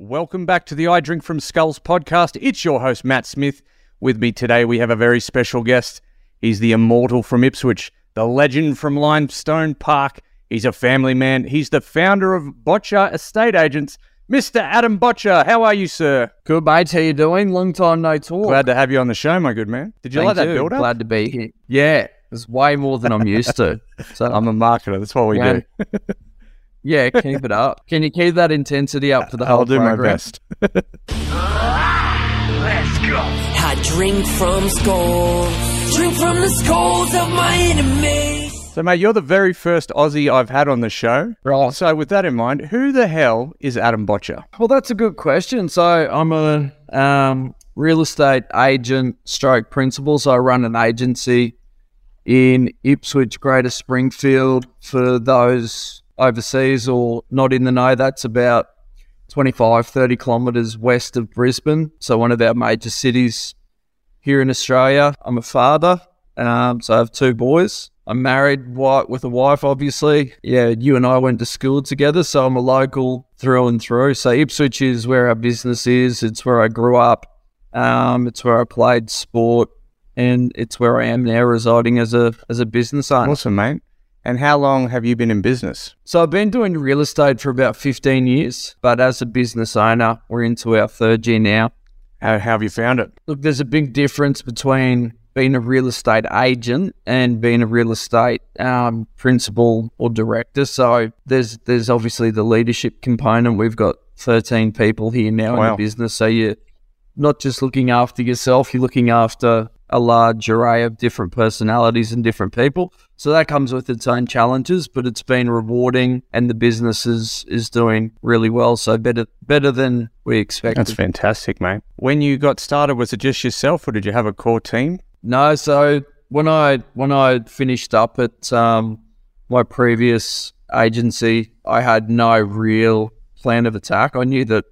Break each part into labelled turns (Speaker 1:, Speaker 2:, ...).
Speaker 1: Welcome back to the I Drink from Skulls podcast. It's your host, Matt Smith. With me today, we have a very special guest. He's the immortal from Ipswich, the legend from Limestone Park. He's a family man. He's the founder of Botcher Estate Agents, Mr. Adam Botcher. How are you, sir?
Speaker 2: Good, mate. How you doing? Long time no talk.
Speaker 1: Glad to have you on the show, my good man. Did you
Speaker 2: Thank
Speaker 1: like that build up?
Speaker 2: Glad to be here. Yeah, it's way more than I'm used to. So
Speaker 1: I'm a marketer. That's what we
Speaker 2: Yeah.
Speaker 1: do.
Speaker 2: Yeah, keep it up. Can you keep that intensity up for the whole
Speaker 1: I'll do my
Speaker 2: program?
Speaker 1: best.
Speaker 3: I drink from skulls, drink from the skulls of my enemies.
Speaker 1: So, mate, you're the very first Aussie I've had on the show.
Speaker 2: Right.
Speaker 1: So, with that in mind, who the hell is Adam Botcher?
Speaker 2: Well, that's a good question. So I'm a um, real estate agent, stroke principal. So I run an agency in Ipswich, Greater Springfield. For those overseas or not in the know, that's about 25, 30 kilometres west of Brisbane. So one of our major cities here in Australia. I'm a father, um, so I have two boys. I'm married wi- with a wife, obviously. Yeah, you and I went to school together, so I'm a local through and through. So Ipswich is where our business is. It's where I grew up. Um, it's where I played sport, and it's where I am now, residing as a as a business owner.
Speaker 1: Awesome, mate. And how long have you been in business?
Speaker 2: So I've been doing real estate for about 15 years, but as a business owner, we're into our third year now.
Speaker 1: How, how have you found it?
Speaker 2: Look, there's a big difference between being a real estate agent and being a real estate um, principal or director. So there's there's obviously the leadership component. We've got 13 people here now in
Speaker 1: Wow.
Speaker 2: the business. So you're not just looking after yourself, you're looking after a large array of different personalities and different people. So that comes with its own challenges, but it's been rewarding and the business is, is doing really well. So better better than we expected.
Speaker 1: That's fantastic, mate. When you got started, was it just yourself or did you have a core team?
Speaker 2: No, so when I when I finished up at um, my previous agency, I had no real plan of attack. I knew that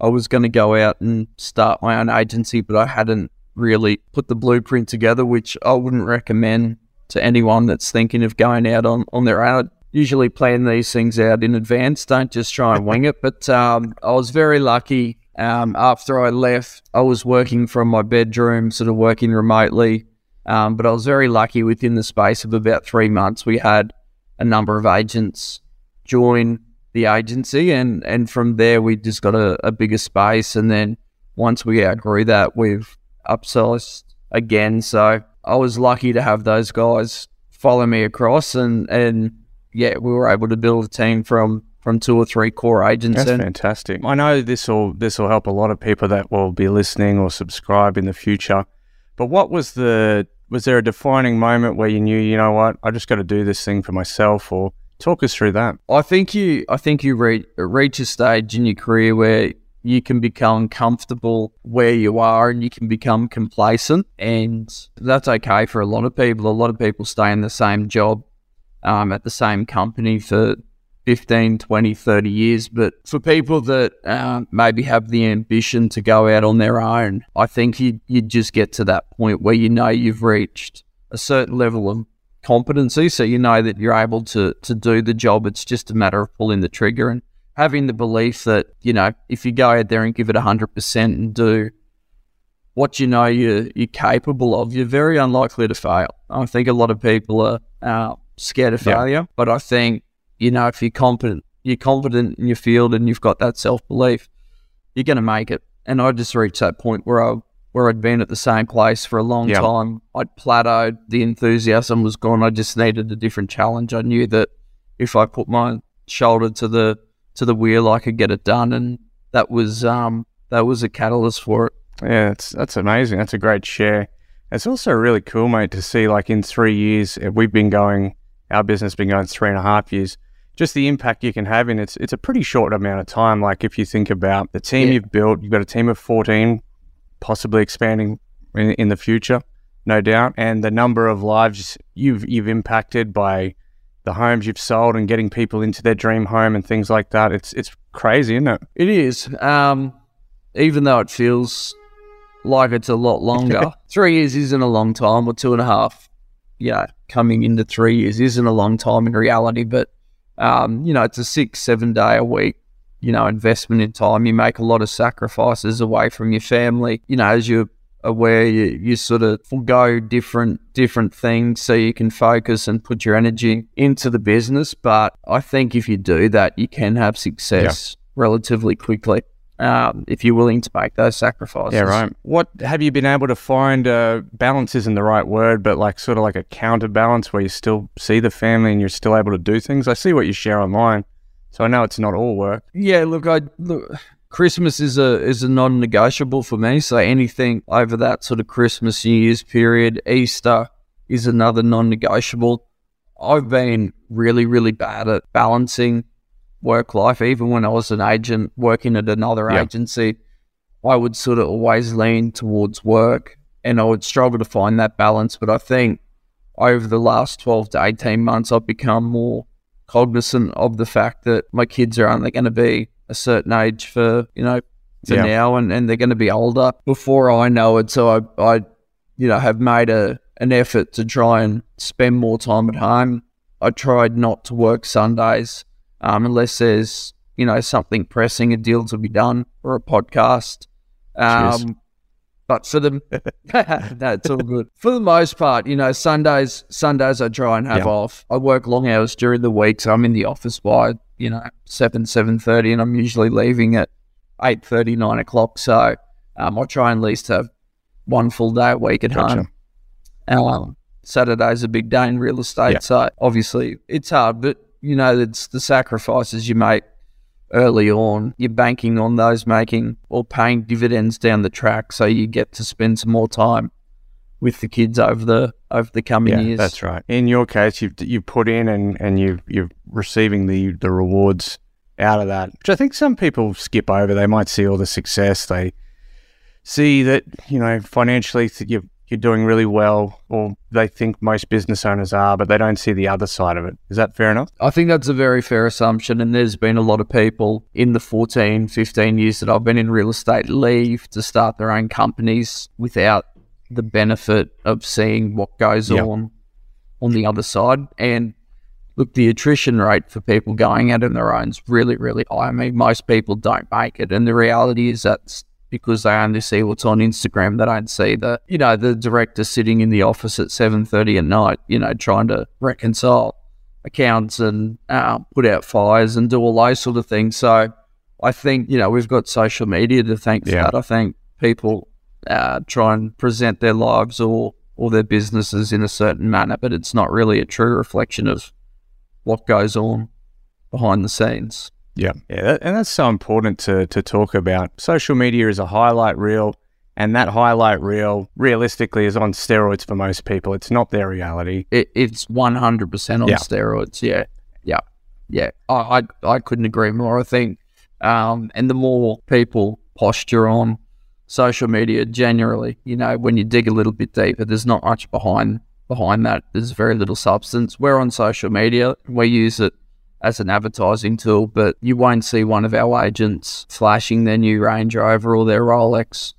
Speaker 2: I was going to go out and start my own agency, but I hadn't really put the blueprint together, which I wouldn't recommend to anyone that's thinking of going out on, on their own. I usually plan these things out in advance. Don't just try and wing it. But um, I was very lucky. Um, after I left, I was working from my bedroom, sort of working remotely. Um, but I was very lucky within the space of about three months, we had a number of agents join the agency. And, and from there, we just got a, a bigger space. And then once we outgrew that, we've upsized again. So I was lucky to have those guys follow me across. And, and yeah, we were able to build a team from, from two or three core agents.
Speaker 1: That's
Speaker 2: and
Speaker 1: fantastic. I know this will this will help a lot of people that will be listening or subscribe in the future. But what was the was there a defining moment where you knew, you know what, I just got to do this thing for myself or talk us through that?
Speaker 2: I think you I think you reach reach a stage in your career where you can become comfortable where you are and you can become complacent and that's okay for a lot of people. A lot of people stay in the same job um, at the same company for 15, 20, 30 years. But for people that um, maybe have the ambition to go out on their own, I think you, you just get to that point where you know you've reached a certain level of competency. So you know that you're able to, to do the job. It's just a matter of pulling the trigger and having the belief that, you know, if you go out there and give it 100% and do what you know you're, you're capable of, you're very unlikely to fail. I think a lot of people are uh, scared of
Speaker 1: Yeah.
Speaker 2: failure, but I think, you know, if you're confident, you're confident in your field and you've got that self belief, you're going to make it. And I just reached that point where I where I'd been at the same place for a long
Speaker 1: Yeah.
Speaker 2: time. I'd plateaued, the enthusiasm was gone. I just needed a different challenge. I knew that if I put my shoulder to the to the wheel, I could get it done, and that was um that was a catalyst for it.
Speaker 1: Yeah, it's, that's amazing. That's a great share. It's also really cool, mate, to see like in three years, we've been going, our business has been going three and a half years. Just the impact you can have in it's it's a pretty short amount of time. Like if you think about the team
Speaker 2: Yeah.
Speaker 1: you've built, you've got a team of fourteen, possibly expanding in, in the future, no doubt, and the number of lives you've you've impacted by the homes you've sold and getting people into their dream home and things like that. It's it's crazy, isn't it?
Speaker 2: It is. Um, even though it feels like it's a lot longer, three years isn't a long time, or two and a half. Yeah, coming into three years isn't a long time in reality, but um, you know, it's a six, seven day a week you know, investment in time. You make a lot of sacrifices away from your family. You know, as you're aware, you, you sort of forego different different things so you can focus and put your energy into the business. But I think if you do that, you can have success relatively quickly. Um, if you're willing to make those sacrifices.
Speaker 1: Yeah, right. What have you been able to find? Uh, balance isn't the right word, but like sort of like a counterbalance where you still see the family and you're still able to do things. I see what you share online, so I know it's not all work.
Speaker 2: Yeah, look, I look. Christmas is a is a non-negotiable for me. So anything over that sort of Christmas New Year's period, Easter is another non-negotiable. I've been really really bad at balancing work life. Even when I was an agent working at another
Speaker 1: Yeah.
Speaker 2: agency, I would sort of always lean towards work, and I would struggle to find that balance. But I think over the last twelve to eighteen months, I've become more cognizant of the fact that my kids are only going to be a certain age for you know for
Speaker 1: Yeah.
Speaker 2: now and, and they're going to be older. Before I know it so I, I you know have made a an effort to try and spend more time at home. I tried not to work Sundays um, unless there's you know something pressing a deal to be done or a podcast. Um, but for the no, all good. For the most part, you know, Sundays Sundays I try and have
Speaker 1: Yeah.
Speaker 2: off. I work long hours during the week, so I'm in the office by you know seven seven thirty, and I'm usually leaving at eight thirty nine o'clock. So um, I try and at least have one full day a week at
Speaker 1: Gotcha.
Speaker 2: home. Um, Saturday's a big day in real estate,
Speaker 1: Yeah.
Speaker 2: so obviously it's hard, but you know, it's the sacrifices you make early on. You're banking on those making or paying dividends down the track, so you get to spend some more time with the kids over the over the coming
Speaker 1: Yeah,
Speaker 2: years.
Speaker 1: that's right. In your case, you've you put in and and you you're receiving the the rewards out of that, which I think some people skip over. They might see all the success. They see that you know financially th- you're doing really well, or they think most business owners are, but they don't see the other side of it. Is that fair enough?
Speaker 2: I think that's a very fair assumption. And there's been a lot of people in the 14, 15 years that I've been in real estate leave to start their own companies without the benefit of seeing what goes
Speaker 1: Yeah.
Speaker 2: on on the other side. And look, the attrition rate for people going out on their own is really, really high. I mean, most people don't make it. And the reality is that's because they only see what's on Instagram. They don't see the, you know, the director sitting in the office at 7.30 at night, you know, trying to reconcile accounts and uh, put out fires and do all those sort of things. So I think, you know, we've got social media to thank for that. I think people uh, try and present their lives or, or their businesses in a certain manner, but it's not really a true reflection of what goes on behind the scenes.
Speaker 1: Yeah, yeah, that, and that's so important to to talk about. Social media is a highlight reel, and that highlight reel, realistically, is on steroids for most people. It's not their reality.
Speaker 2: It, it's 100% on
Speaker 1: Yeah.
Speaker 2: steroids. Yeah. Yeah. Yeah. I, I, I couldn't agree more. I think, um, and the more people posture on social media generally, you know, when you dig a little bit deeper, there's not much behind behind that. There's very little substance. We're on social media. We use it as an advertising tool, but you won't see one of our agents flashing their new Range Rover or their Rolex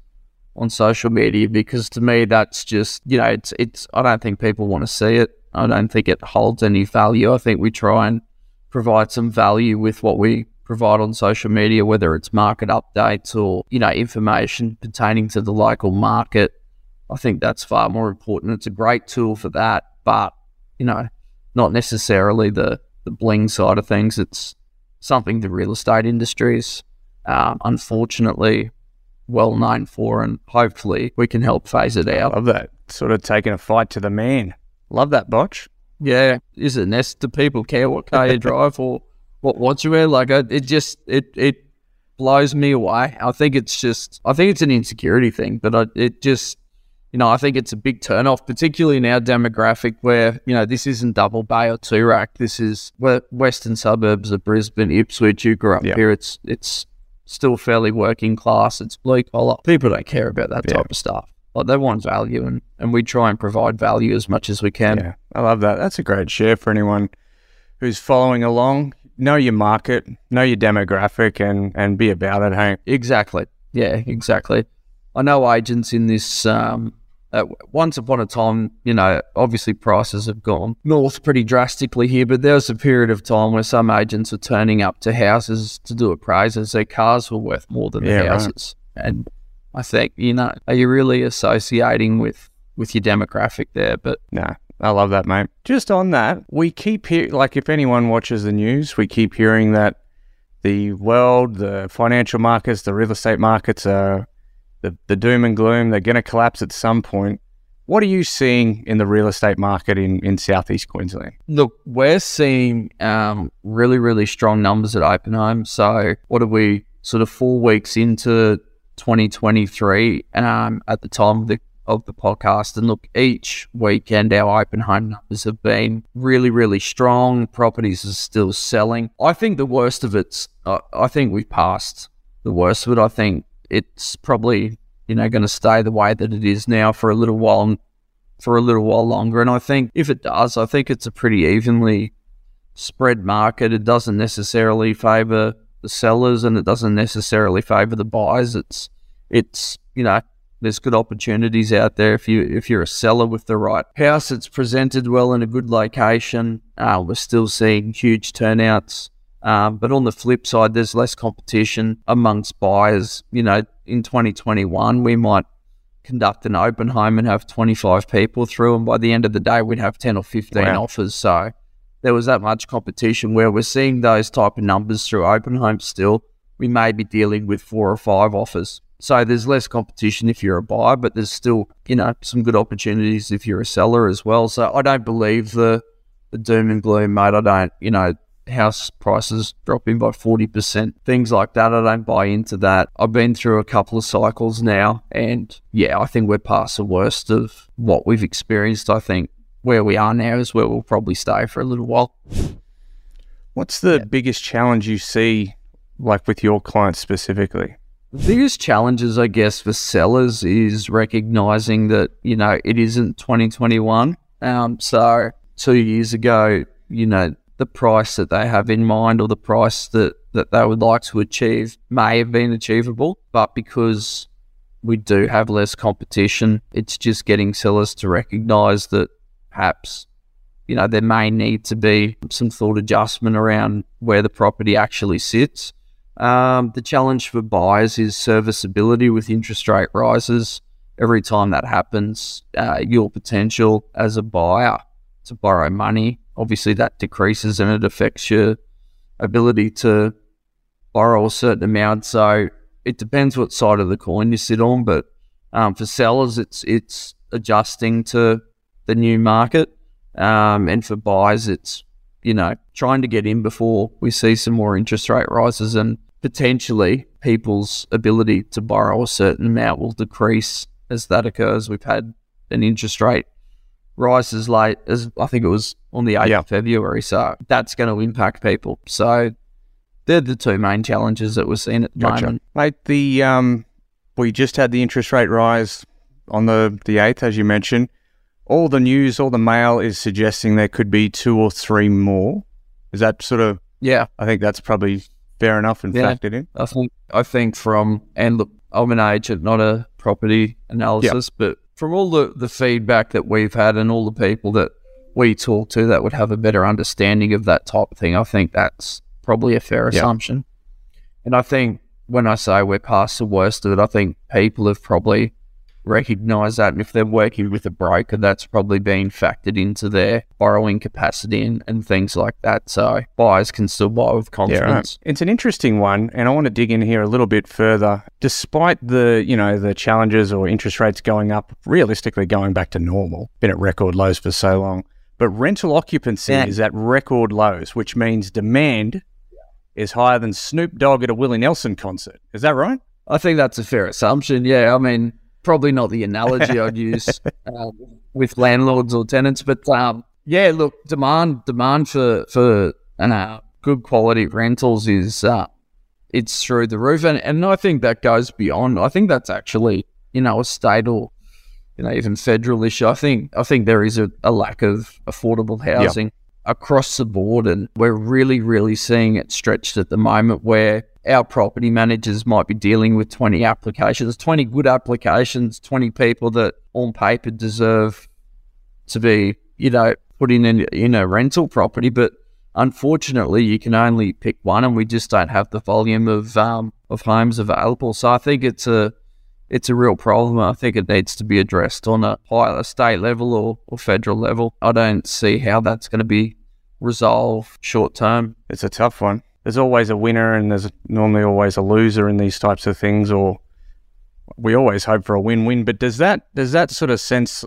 Speaker 2: on social media because to me that's just you know it's it's I don't think people want to see it. I don't think it holds any value. I think we try and provide some value with what we provide on social media, whether it's market updates or you know information pertaining to the local market. I think that's far more important. It's a great tool for that, but you know, not necessarily the the bling side of things. It's something the real estate industry is um, unfortunately well known for, and hopefully we can help phase it
Speaker 1: I
Speaker 2: out.
Speaker 1: love that. Sort of taking a fight to the man. Love that, Botch.
Speaker 2: Yeah, is it nest? Do people care what car you drive or what watch you wear? Like, it, it just it it blows me away. I think it's just I think it's an insecurity thing, but I, it just you know I think it's a big turnoff, particularly in our demographic where you know this isn't Double Bay or Toorak. This is western suburbs of Brisbane, Ipswich. You grew up
Speaker 1: Yeah.
Speaker 2: here. It's it's still fairly working class. It's blue collar. People don't care about that
Speaker 1: Yeah.
Speaker 2: type of stuff. Like they want value, and, and we try and provide value as much as we can.
Speaker 1: Yeah, I love that. That's a great share for anyone who's following along. Know your market, know your demographic, and and be about it. Hey,
Speaker 2: Exactly. Yeah, exactly. I know agents in this um, Uh, once upon a time, you know, obviously prices have gone north pretty drastically here, but there was a period of time where some agents were turning up to houses to do appraisals. Their cars were worth more than
Speaker 1: Yeah,
Speaker 2: the
Speaker 1: right.
Speaker 2: houses. And I think, you know, are you really associating with, with your demographic there? But
Speaker 1: Nah, I love that, mate. Just on that, we keep hearing, like, if anyone watches the news, we keep hearing that the world, the financial markets, the real estate markets are the, the doom and gloom. They're going to collapse at some point. What are you seeing in the real estate market in, in southeast Queensland?
Speaker 2: Look, we're seeing um, really, really strong numbers at open home. So, what are we sort of four weeks into 2023 um, at the time of the of the podcast? And look, each weekend our open home numbers have been really, really strong. Properties are still selling. I think the worst of it's. I I think we've passed the worst of it. I think it's probably you know going to stay the way that it is now for a little while for a little while longer. And I think if it does, I think it's a pretty evenly spread market. It doesn't necessarily favour the sellers and it doesn't necessarily favour the buyers. It's it's you know there's good opportunities out there if you if you're a seller with the right house. It's presented well in a good location. Uh, we're still seeing huge turnouts. Um, but on the flip side, there's less competition amongst buyers. You know, in 2021, we might conduct an open home and have 25 people through, and by the end of the day, we'd have 10 or 15
Speaker 1: Wow.
Speaker 2: offers. So there was that much competition where we're seeing those type of numbers through open homes still. We may be dealing with four or five offers. So there's less competition if you're a buyer, but there's still, you know, some good opportunities if you're a seller as well. So I don't believe the, the doom and gloom, mate. I don't, you know, house prices dropping by 40%, things like that. I don't buy into that. I've been through a couple of cycles now, and yeah, I think we're past the worst of what we've experienced. I think where we are now is where we'll probably stay for a little while.
Speaker 1: What's the biggest challenge you see, like with your clients specifically?
Speaker 2: The biggest challenges, I guess, for sellers is recognizing that, you know, it isn't 2021. Um, so two years ago, you know, the price that they have in mind or the price that, that they would like to achieve may have been achievable, but because we do have less competition, it's just getting sellers to recognize that perhaps, you know, there may need to be some thought adjustment around where the property actually sits. Um, the challenge for buyers is serviceability with interest rate rises. Every time that happens, uh, your potential as a buyer to borrow money, obviously that decreases and it affects your ability to borrow a certain amount. So it depends what side of the coin you sit on, but um, for sellers, it's it's adjusting to the new market, um, and for buyers, it's you know trying to get in before we see some more interest rate rises, and potentially people's ability to borrow a certain amount will decrease as that occurs. We've had an interest rate rise as late as I think it was on the 8th
Speaker 1: Yeah.
Speaker 2: of February, so that's going to impact people. So they're the two main challenges that we're seeing at the moment.
Speaker 1: Mate, the um, we just had the interest rate rise on the the eighth, as you mentioned. All the news, all the mail is suggesting there could be two or three more. Is that sort of?
Speaker 2: Yeah,
Speaker 1: I think that's probably fair enough and
Speaker 2: Yeah.
Speaker 1: factored in.
Speaker 2: I think I think from and look, I'm an agent, not a property analysis, but from all the, the feedback that we've had and all the people that we talk to that would have a better understanding of that type of thing, I think that's probably a fair
Speaker 1: Yeah.
Speaker 2: assumption. And I think when I say we're past the worst of it, I think people have probably recognized that. And if they're working with a broker, that's probably been factored into their borrowing capacity and, and things like that. So buyers can still buy with confidence.
Speaker 1: It's an interesting one, and I want to dig in here a little bit further. Despite the you know the challenges or interest rates going up, realistically going back to normal, been at record lows for so long. But rental occupancy
Speaker 2: Yeah.
Speaker 1: is at record lows, which means demand is higher than Snoop Dogg at a Willie Nelson concert. Is that right?
Speaker 2: I think that's a fair assumption. Yeah, I mean, probably not the analogy I'd use um, with landlords or tenants, but um, yeah, look, demand demand for for uh, good quality rentals is uh, it's through the roof, and and I think that goes beyond. I think that's actually you know a state or you know even federal issue. I think I think there is a, a lack of affordable housing across the board. And we're really, really seeing it stretched at the moment where our property managers might be dealing with 20 applications, 20 good applications, 20 people that on paper deserve to be, you know, put in, in, in a rental property. But unfortunately, you can only pick one, and we just don't have the volume of um, of homes available. So I think it's a it's a real problem. I think it needs to be addressed on a higher state level or, or federal level. I don't see how that's going to be resolved short term.
Speaker 1: It's a tough one. There's always a winner, and there's normally always a loser in these types of things. Or we always hope for a win-win. But does that does that sort of sense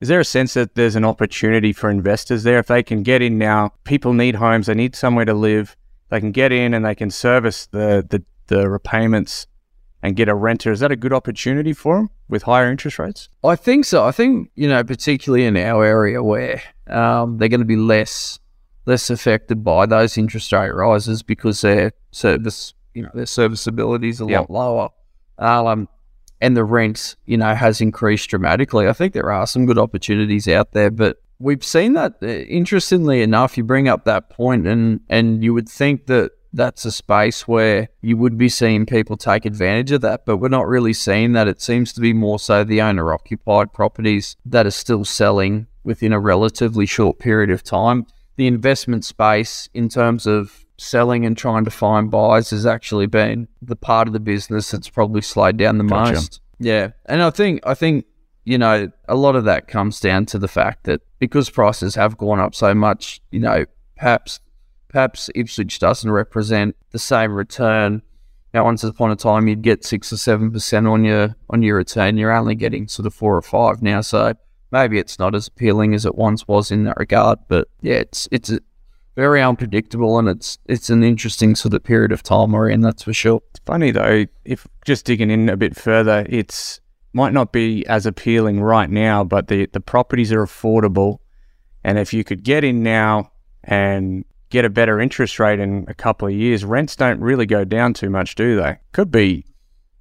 Speaker 1: is there a sense that there's an opportunity for investors there if they can get in now? People need homes, they need somewhere to live. They can get in and they can service the the, the repayments and get a renter. Is that a good opportunity for them with higher interest rates?
Speaker 2: I think so. I think you know, particularly in our area where um, they're going to be less less affected by those interest rate rises because their service, you know, their serviceability is a yep. lot lower. Um, and the rent, you know, has increased dramatically. I think there are some good opportunities out there, but we've seen that. Uh, interestingly enough, you bring up that point, and and you would think that that's a space where you would be seeing people take advantage of that, but we're not really seeing that. It seems to be more so the owner occupied properties that are still selling within a relatively short period of time. The investment space, in terms of selling and trying to find buyers has actually been the part of the business that's probably slowed down the gotcha. most. Yeah. And I think I think, you know, a lot of that comes down to the fact that because prices have gone up so much, you know, perhaps perhaps Ipswich doesn't represent the same return. Now once upon a time you'd get six or seven percent on your on your return. You're only getting sort of four or five now. So maybe it's not as appealing as it once was in that regard. But yeah, it's it's very unpredictable, and it's it's an interesting sort of period of time we're in. That's for sure.
Speaker 1: It's funny though, if just digging in a bit further, it's might not be as appealing right now, but the the properties are affordable, and if you could get in now and get a better interest rate in a couple of years, rents don't really go down too much, do they? Could be.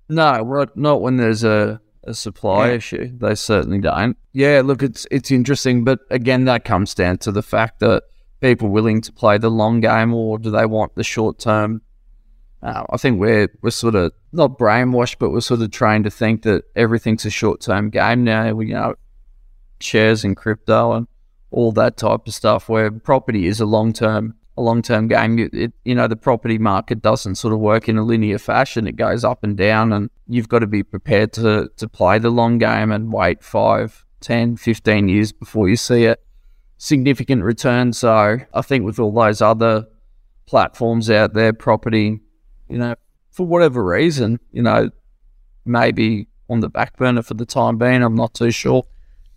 Speaker 2: No, not when there's a a supply yeah. issue. They certainly don't. Yeah, look, it's it's interesting, but again, that comes down to the fact that people willing to play the long game or do they want the short term? Uh, I think we're we're sort of not brainwashed, but we're sort of trained to think that everything's a short term game now. We you know shares and crypto and all that type of stuff. Where property is a long term a long term game. It, it, you know the property market doesn't sort of work in a linear fashion. It goes up and down, and you've got to be prepared to to play the long game and wait five, 10, 15 years before you see it significant return. So I think with all those other platforms out there, property, you know, for whatever reason, you know, maybe on the back burner for the time being. I'm not too sure.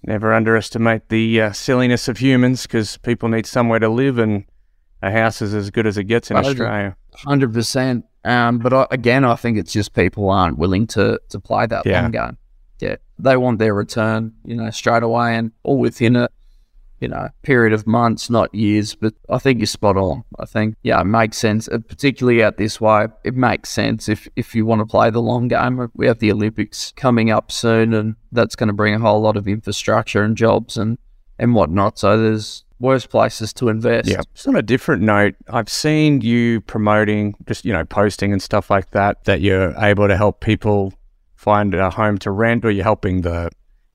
Speaker 1: Never underestimate the uh, silliness of humans because people need somewhere to live and a house is as good as it gets in 100, Australia.
Speaker 2: Hundred percent. Um, but I, again, I think it's just people aren't willing to to play that yeah. long game. Yeah, they want their return, you know, straight away and all within it you know, period of months, not years. But I think you're spot on. I think, yeah, it makes sense, particularly out this way. It makes sense if, if you want to play the long game. We have the Olympics coming up soon, and that's going to bring a whole lot of infrastructure and jobs and, and whatnot. So there's worse places to invest.
Speaker 1: Yeah. Just on a different note, I've seen you promoting, just, you know, posting and stuff like that, that you're able to help people find a home to rent or you're helping the,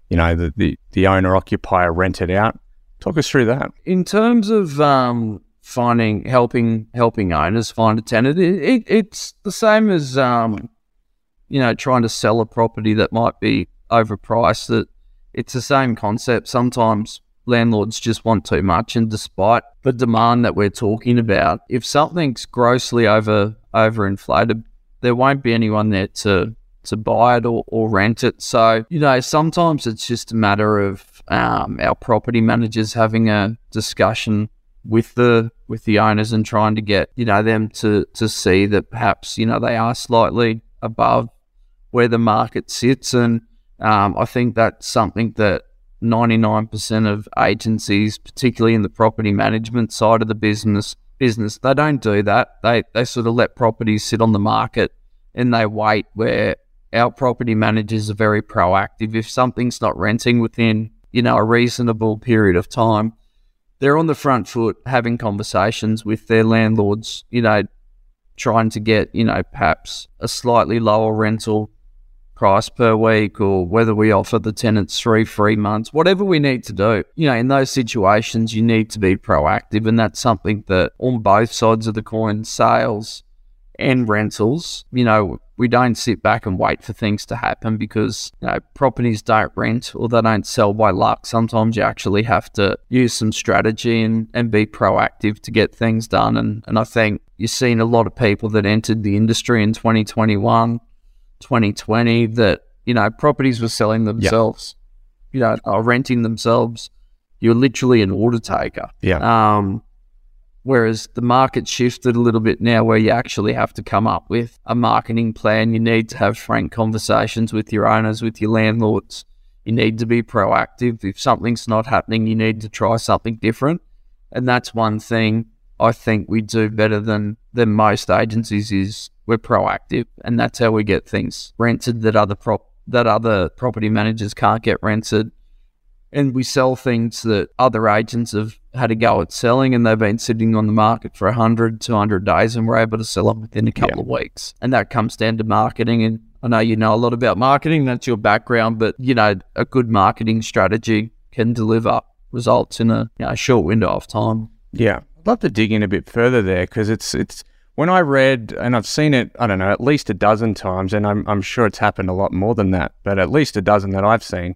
Speaker 1: you know, the, the, the owner occupier rent it out. Talk us through that.
Speaker 2: In terms of um, finding, helping, helping owners find a tenant, it, it, it's the same as um, you know trying to sell a property that might be overpriced. That it's the same concept. Sometimes landlords just want too much, and despite the demand that we're talking about, if something's grossly over overinflated, there won't be anyone there to to buy it or, or rent it. So, you know, sometimes it's just a matter of um, our property managers having a discussion with the with the owners and trying to get you know them to to see that perhaps you know they are slightly above where the market sits and um, I think that's something that 99% of agencies particularly in the property management side of the business business they don't do that they they sort of let properties sit on the market and they wait where our property managers are very proactive if something's not renting within you know, a reasonable period of time, they're on the front foot having conversations with their landlords, you know, trying to get, you know, perhaps a slightly lower rental price per week or whether we offer the tenants three free months, whatever we need to do. You know, in those situations, you need to be proactive. And that's something that on both sides of the coin, sales and rentals, you know, we don't sit back and wait for things to happen because you know, properties don't rent or they don't sell by luck. Sometimes you actually have to use some strategy and, and be proactive to get things done. And, and I think you've seen a lot of people that entered the industry in 2021 2020 that you know properties were selling themselves, you know, are renting themselves. You're literally an order taker.
Speaker 1: Yeah.
Speaker 2: Um, whereas the market shifted a little bit now, where you actually have to come up with a marketing plan. You need to have frank conversations with your owners, with your landlords. You need to be proactive. If something's not happening, you need to try something different. And that's one thing I think we do better than than most agencies is we're proactive, and that's how we get things rented that other prop that other property managers can't get rented. And we sell things that other agents have had a go at selling and they've been sitting on the market for 100, 200 days and we're able to sell them within a couple yeah. of weeks. And that comes down to marketing. And I know you know a lot about marketing, that's your background, but you know, a good marketing strategy can deliver results in a you know, short window of time.
Speaker 1: Yeah. I'd love to dig in a bit further there because it's, it's, when I read, and I've seen it, I don't know, at least a dozen times, and I'm, I'm sure it's happened a lot more than that, but at least a dozen that I've seen,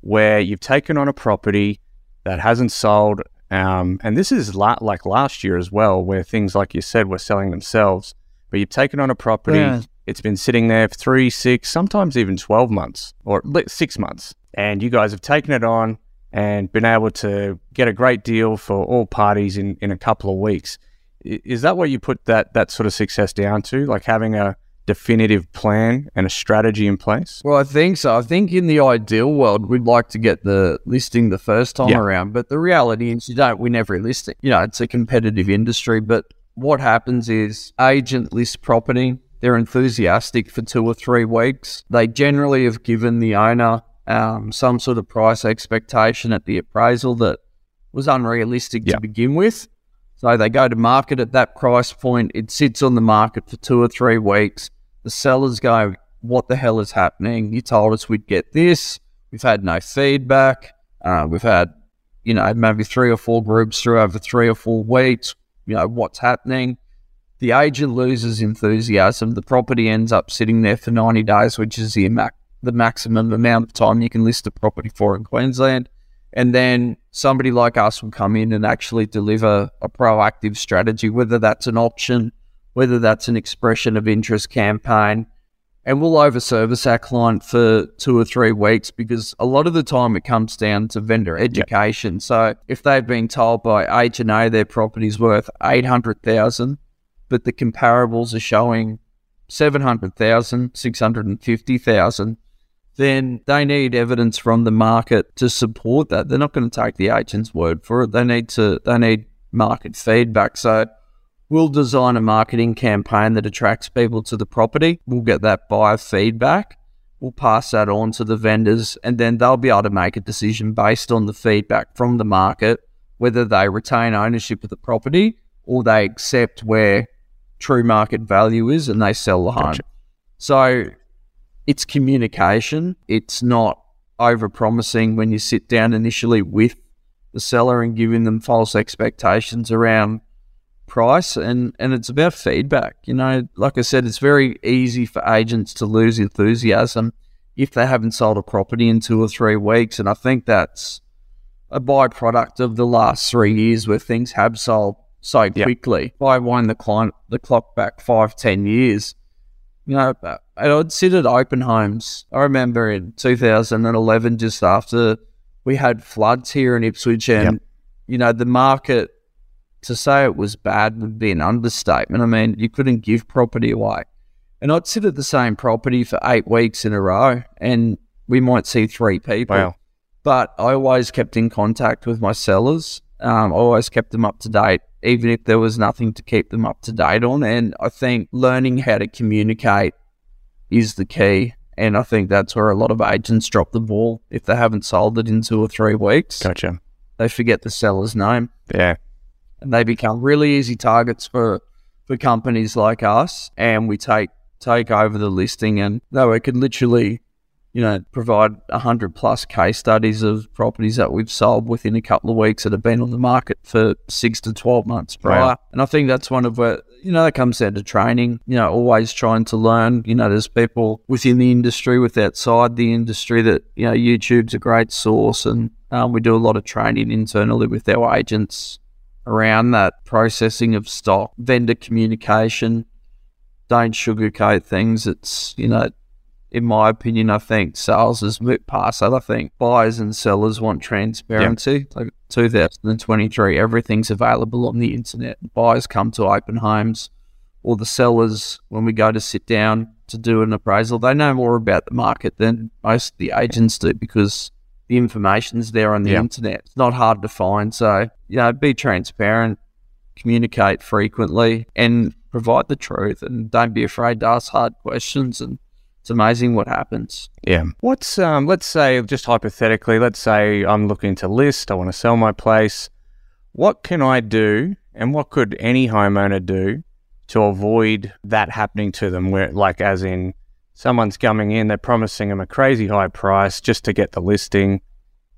Speaker 1: where you've taken on a property that hasn't sold. Um, and this is la- like last year as well, where things, like you said, were selling themselves. But you've taken on a property, yeah. it's been sitting there for three, six, sometimes even 12 months or six months. And you guys have taken it on and been able to get a great deal for all parties in, in a couple of weeks. Is that what you put that that sort of success down to? Like having a definitive plan and a strategy in place?
Speaker 2: Well, I think so. I think in the ideal world, we'd like to get the listing the first time yeah. around, but the reality is you don't win every listing. You know, it's a competitive industry, but what happens is agent list property. They're enthusiastic for two or three weeks. They generally have given the owner um, some sort of price expectation at the appraisal that was unrealistic yeah. to begin with. So they go to market at that price point. It sits on the market for two or three weeks. The sellers go, What the hell is happening? You told us we'd get this. We've had no feedback. Uh, we've had, you know, maybe three or four groups through over three or four weeks. You know, what's happening? The agent loses enthusiasm. The property ends up sitting there for 90 days, which is the, the maximum amount of time you can list a property for in Queensland. And then somebody like us will come in and actually deliver a proactive strategy, whether that's an auction, whether that's an expression of interest campaign. And we'll overservice our client for two or three weeks because a lot of the time it comes down to vendor education. Yep. So if they've been told by H and A their property's worth eight hundred thousand, but the comparables are showing 700,000, 650,000, then they need evidence from the market to support that. They're not going to take the agent's word for it. They need to they need market feedback. So we'll design a marketing campaign that attracts people to the property. We'll get that buyer feedback. We'll pass that on to the vendors and then they'll be able to make a decision based on the feedback from the market whether they retain ownership of the property or they accept where true market value is and they sell the home. Gotcha. So it's communication. It's not over promising when you sit down initially with the seller and giving them false expectations around price and and it's about feedback you know like i said it's very easy for agents to lose enthusiasm if they haven't sold a property in two or three weeks and i think that's a byproduct of the last three years where things have sold so quickly yep. if i wind the client the clock back five ten years you know, I'd sit at open homes. I remember in 2011, just after we had floods here in Ipswich, and yep. you know, the market to say it was bad would be an understatement. I mean, you couldn't give property away. And I'd sit at the same property for eight weeks in a row, and we might see three people. Wow. But I always kept in contact with my sellers. Um, I always kept them up to date even if there was nothing to keep them up to date on. And I think learning how to communicate is the key. And I think that's where a lot of agents drop the ball if they haven't sold it in two or three weeks.
Speaker 1: Gotcha.
Speaker 2: they forget the seller's name
Speaker 1: Yeah.
Speaker 2: And they become really easy targets for for companies like us. And we take take over the listing and though we could literally you know provide 100 plus case studies of properties that we've sold within a couple of weeks that have been on the market for 6 to 12 months prior.
Speaker 1: Wow.
Speaker 2: and i think that's one of where you know that comes down to training you know always trying to learn. You know there's people within the industry with outside the industry that you know youtube's a great source and um, we do a lot of training internally with our agents around that processing of stock, vendor communication. Don't sugarcoat things. It's, you know, in my opinion, I think sales is moved past that. I think buyers and sellers want transparency. Like 2023, everything's available on the internet. Buyers come to open homes, or the sellers, when we go to sit down to do an appraisal, they know more about the market than most of the agents do because the information's there on the
Speaker 1: Yeah.
Speaker 2: internet. It's not hard to find. So, you know, be transparent, communicate frequently, and provide the truth. And don't be afraid to ask hard questions. And it's amazing what happens.
Speaker 1: Yeah. What's um let's say just hypothetically, let's say I'm looking to list, I want to sell my place. What can I do and what could any homeowner do to avoid that happening to them where like as in someone's coming in, they're promising them a crazy high price just to get the listing.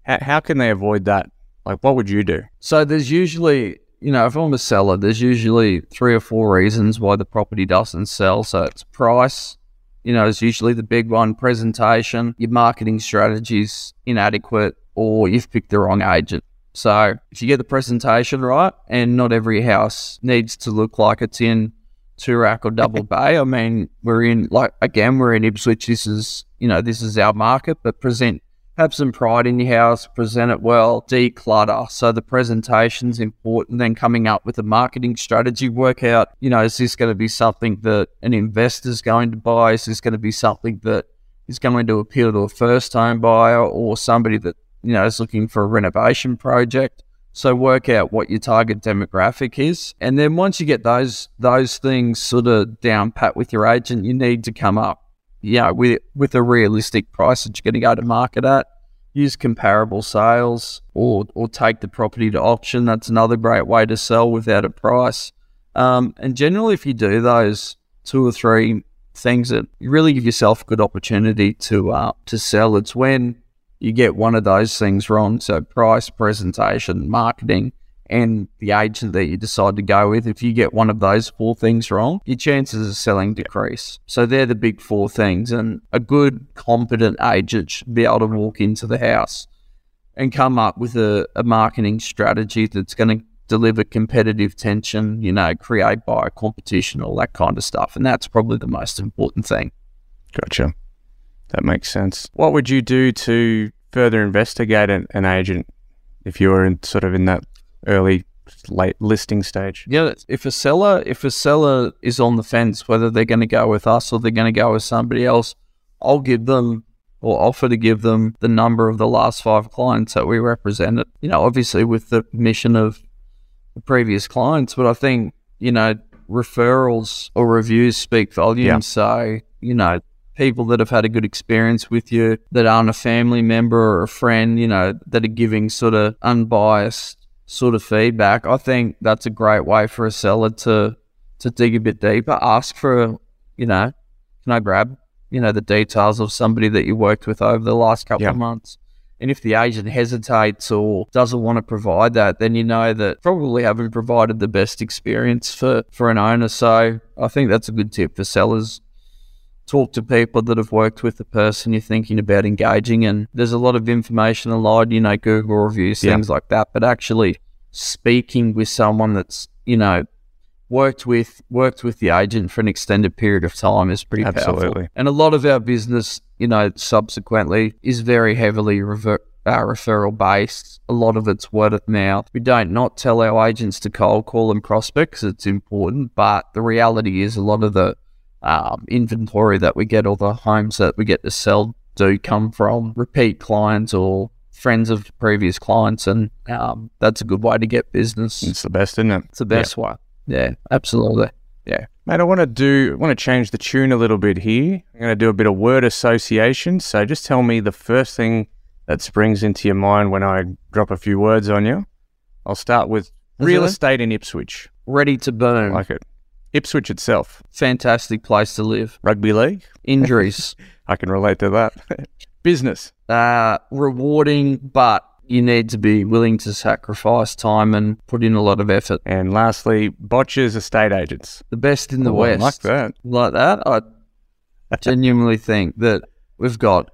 Speaker 1: How, how can they avoid that? Like what would you do?
Speaker 2: So, there's usually, you know, if I'm a seller, there's usually three or four reasons why the property doesn't sell. So, it's price. You know, is usually the big one. Presentation, your marketing strategy's inadequate, or you've picked the wrong agent. So if you get the presentation right, and not every house needs to look like it's in Toorak or Double Bay. I mean, we're in like again, we're in Ipswich. This is you know this is our market, but present have some pride in your house, present it well, declutter. So the presentation's important. Then coming up with a marketing strategy, work out, you know, is this going to be something that an investor's going to buy? Is this going to be something that is going to appeal to a first home buyer or somebody that, you know, is looking for a renovation project? So work out what your target demographic is. And then once you get those those things sort of down pat with your agent, you need to come up yeah, with with a realistic price that you're going to go to market at. Use comparable sales, or or take the property to auction. That's another great way to sell without a price. Um, and generally, if you do those two or three things, that you really give yourself a good opportunity to uh, to sell. It's when you get one of those things wrong. So price, presentation, marketing, and the agent that you decide to go with, if you get one of those four things wrong, your chances of selling decrease. So they're the big four things. And a good, competent agent should be able to walk into the house and come up with a, a marketing strategy that's going to deliver competitive tension, you know, create buyer competition, all that kind of stuff. And that's probably the most important thing.
Speaker 1: Gotcha. That makes sense. What would you do to further investigate an, an agent if you were in sort of in that early late listing stage?
Speaker 2: Yeah, if a seller if a seller is on the fence whether they're going to go with us or they're going to go with somebody else, I'll give them or offer to give them the number of the last five clients that we represented. You know, obviously with the permission of the previous clients, but I think you know referrals or reviews speak volumes.
Speaker 1: Yeah.
Speaker 2: So you know. People that have had a good experience with you, that aren't a family member or a friend, you know, that are giving sort of unbiased sort of feedback, I think that's a great way for a seller to to dig a bit deeper. Ask for, you know, can I grab, you know, the details of somebody that you worked with over the last couple
Speaker 1: Yeah.
Speaker 2: of months? And if the agent hesitates or doesn't want to provide that, then you know that probably haven't provided the best experience for, for an owner. So I think that's a good tip for sellers. Talk to people that have worked with the person you're thinking about engaging. And there's a lot of information online, you know, Google reviews,
Speaker 1: Yeah.
Speaker 2: things like that. But actually speaking with someone that's, you know, worked with worked with the agent for an extended period of time is pretty powerful.
Speaker 1: Absolutely.
Speaker 2: And a lot of our business, you know, subsequently is very heavily rever- uh, referral based. A lot of it's word of mouth. We don't not tell our agents to cold call and prospects. it's important, but the reality is a lot of the um, inventory that we get or the homes that we get to sell do come from repeat clients or friends of previous clients, and um, that's a good way to get business.
Speaker 1: It's the best, isn't it?
Speaker 2: It's the best way. Yeah, absolutely.
Speaker 1: Yeah, mate, I want to do, I want to change the tune a little bit here. I'm going to do a bit of word association. So just tell me the first thing that springs into your mind when I drop a few words on you? I'll start with real estate in Ipswich.
Speaker 2: Ready to burn.
Speaker 1: Like it. Ipswich itself.
Speaker 2: Fantastic place to live.
Speaker 1: Rugby league.
Speaker 2: Injuries.
Speaker 1: I can relate to that. Business.
Speaker 2: uh, rewarding, but you need to be willing to sacrifice time and put in a lot of effort.
Speaker 1: And lastly, botchers, estate agents.
Speaker 2: The best in the
Speaker 1: Oh, I
Speaker 2: West.
Speaker 1: like that.
Speaker 2: Like that, I genuinely think that we've got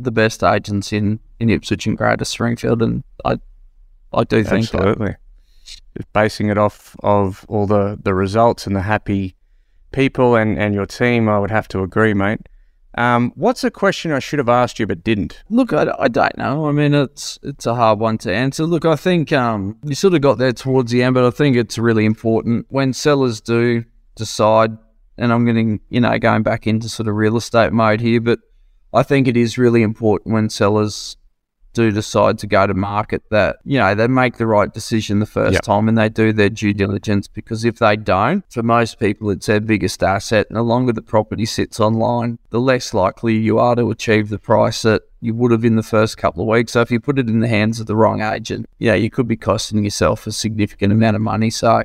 Speaker 2: the best agents in, in Ipswich and Greater Springfield, and I I do think that.
Speaker 1: Absolutely. Just basing it off of all the, the results and the happy people and, and your team, I would have to agree, mate. Um, what's a question I should have asked you but didn't?
Speaker 2: Look, I, I don't know. I mean, it's it's a hard one to answer. Look, I think um, you sort of got there towards the end, but I think it's really important when sellers do decide, and I'm getting, you know, going back into sort of real estate mode here, but I think it is really important when sellers do decide to go to market that, you know, they make the right decision the first
Speaker 1: Yep.
Speaker 2: time and they do their due diligence because if they don't, for most people, it's their biggest asset. And the longer the property sits online, the less likely you are to achieve the price that you would have in the first couple of weeks. So if you put it in the hands of the wrong agent, yeah, you could be costing yourself a significant amount of money. So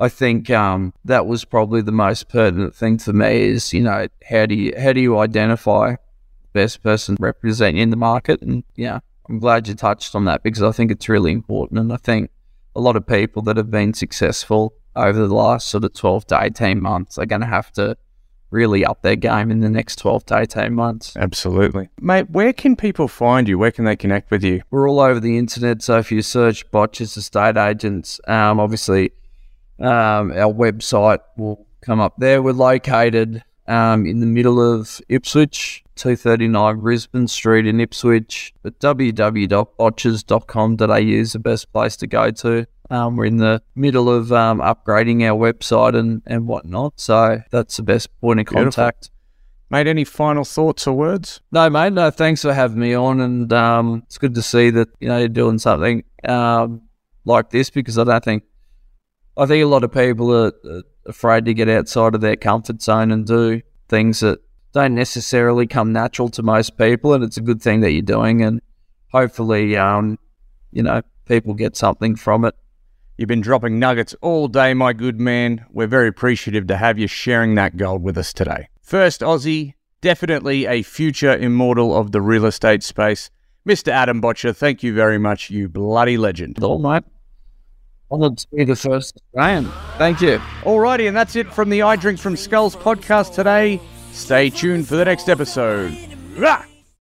Speaker 2: I think um, that was probably the most pertinent thing for me is, you know, how do you how do you identify the best person representing you in the market? And yeah, I'm glad you touched on that because I think it's really important. And I think a lot of people that have been successful over the last sort of 12 to 18 months are going to have to really up their game in the next 12 to 18 months.
Speaker 1: Absolutely. Mate, where can people find you? Where can they connect with you?
Speaker 2: We're all over the internet. So if you search Botches Estate Agents, um, obviously um, our website will come up there. We're located um, in the middle of Ipswich, 239 Brisbane Street in Ipswich. But www.botches.com.au is the best place to go to. Um, we're in the middle of um, upgrading our website and, and whatnot. So that's the best point of
Speaker 1: Beautiful.
Speaker 2: contact.
Speaker 1: Mate, any final thoughts or words?
Speaker 2: No, mate. No, thanks for having me on, and um, it's good to see that you know you're doing something um, like this because I don't think I think a lot of people are, are afraid to get outside of their comfort zone and do things that don't necessarily come natural to most people, and it's a good thing that you're doing, and hopefully, um, you know, people get something from it.
Speaker 1: You've been dropping nuggets all day, my good man. We're very appreciative to have you sharing that gold with us today. First Aussie, definitely a future immortal of the real estate space. Mr. Adam Botcher, thank you very much, you bloody legend.
Speaker 2: All mate. Honoured to be the first Australian. Thank you.
Speaker 1: Alrighty, and that's it from the I Drink from Skulls podcast today. Stay tuned for the next episode. Rah!